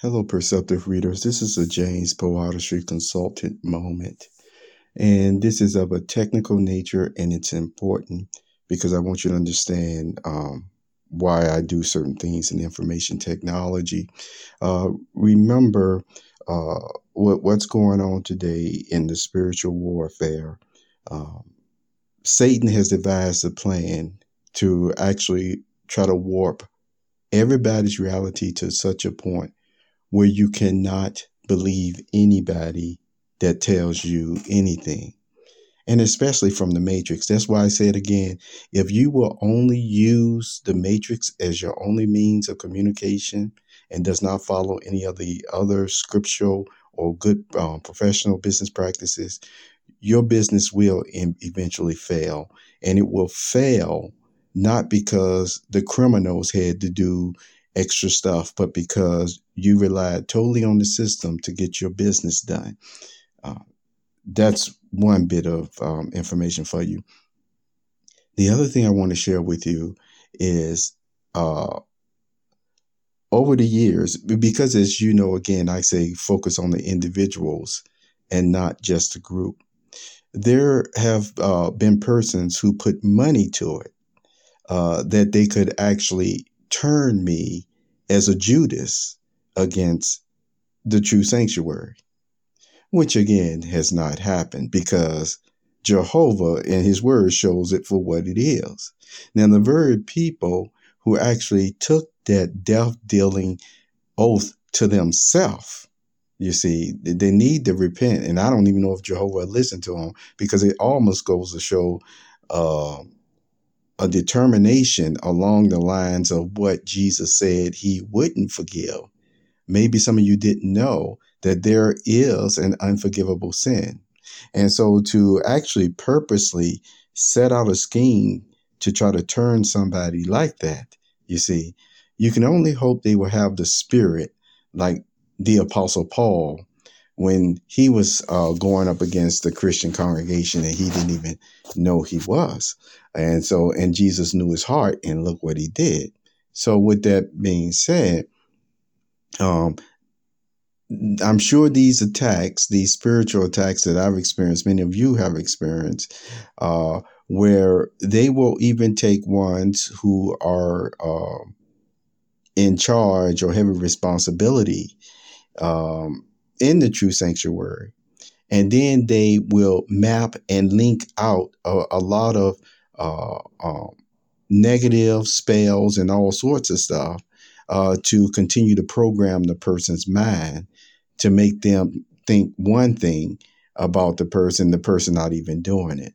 Hello, perceptive readers. This is a James PoeArtistry Consultant moment. And this is of a technical nature and it's important because I want you to understand um, why I do certain things in information technology. Uh, remember uh, what, what's going on today in the spiritual warfare. Um, Satan has devised a plan to actually try to warp everybody's reality to such a point where you cannot believe anybody that tells you anything. And especially from the matrix. That's why I say it again. If you will only use the matrix as your only means of communication and does not follow any of the other scriptural or good um, professional business practices, your business will eventually fail. And it will fail not because the criminals had to do extra stuff, but because you relied totally on the system to get your business done. Uh, that's one bit of um, information for you. The other thing I want to share with you is uh, over the years, because as you know, again, I say focus on the individuals and not just the group. There have uh, been persons who put money to it uh, that they could actually turn me as a Judas against the true sanctuary, which again has not happened because Jehovah in his word shows it for what it is. Now, the very people who actually took that death dealing oath to themselves, you see, they need to repent. And I don't even know if Jehovah listened to them because it almost goes to show uh, a determination along the lines of what Jesus said he wouldn't forgive. Maybe some of you didn't know that there is an unforgivable sin. And so to actually purposely set out a scheme to try to turn somebody like that, you see, you can only hope they will have the spirit like the Apostle Paul when he was uh, going up against the Christian congregation and he didn't even know he was. And so, and Jesus knew his heart and look what he did. So, with that being said, um, I'm sure these attacks, these spiritual attacks that I've experienced, many of you have experienced, uh, where they will even take ones who are uh, in charge or have a responsibility um, in the true sanctuary. And then they will map and link out a, a lot of uh, um, negative spells and all sorts of stuff uh, to continue to program the person's mind to make them think one thing about the person, the person not even doing it.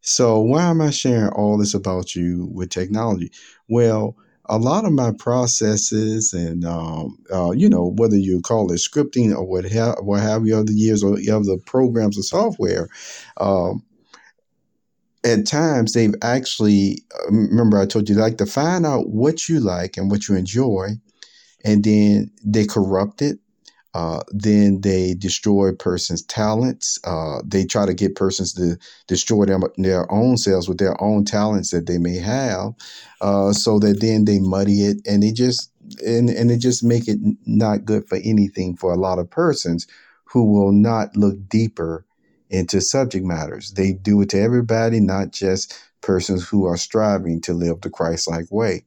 So, why am I sharing all this about you with technology? Well, a lot of my processes and um, uh, you know whether you call it scripting or what have what have you other years or the programs or software um, at times they've actually uh, remember i told you like to find out what you like and what you enjoy and then they corrupt it uh, then they destroy persons' talents. Uh, they try to get persons to destroy them, their own selves with their own talents that they may have, uh, so that then they muddy it and they just and and it just make it not good for anything for a lot of persons who will not look deeper into subject matters. They do it to everybody, not just persons who are striving to live the Christ-like way.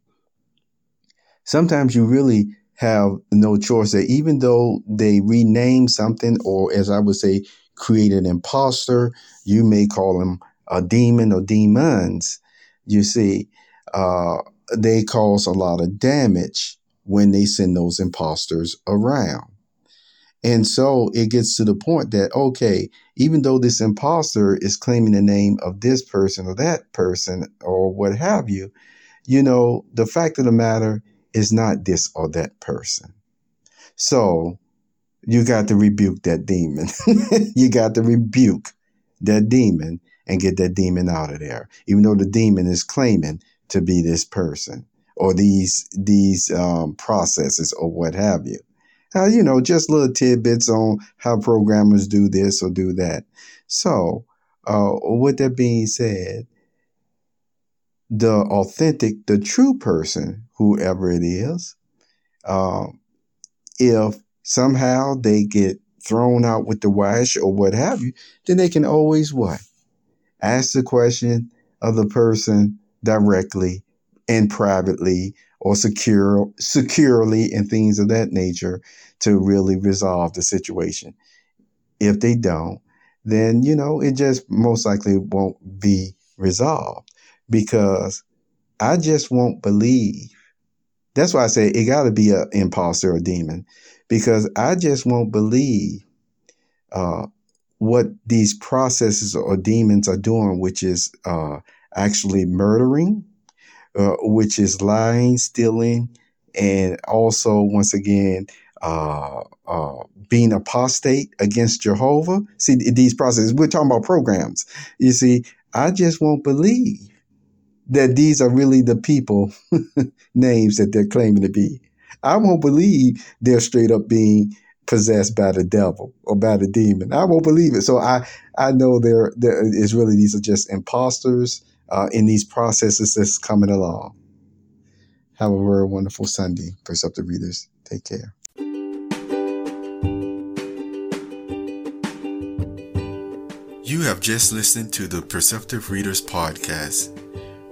Sometimes you really have no choice that even though they rename something or as I would say create an imposter, you may call them a demon or demons, you see, uh, they cause a lot of damage when they send those imposters around. And so it gets to the point that, okay, even though this imposter is claiming the name of this person or that person or what have you, you know, the fact of the matter is not this or that person. So you got to rebuke that demon. you got to rebuke that demon and get that demon out of there, even though the demon is claiming to be this person or these these um, processes or what have you. Uh, you know, just little tidbits on how programmers do this or do that. So, uh, with that being said, the authentic, the true person, whoever it is, uh, if somehow they get thrown out with the wash or what have you, then they can always what? Ask the question of the person directly and privately or secure securely and things of that nature to really resolve the situation. If they don't, then you know it just most likely won't be resolved because I just won't believe. That's why I say it got to be an imposter or demon because I just won't believe uh, what these processes or demons are doing, which is uh, actually murdering, uh, which is lying, stealing, and also, once again, uh, uh, being apostate against Jehovah. See, these processes, we're talking about programs. You see, I just won't believe that these are really the people names that they're claiming to be. I won't believe they're straight up being possessed by the devil or by the demon. I won't believe it. So I I know there there is really these are just imposters uh, in these processes that's coming along. Have a very wonderful Sunday, Perceptive Readers. Take care. You have just listened to the Perceptive Readers podcast.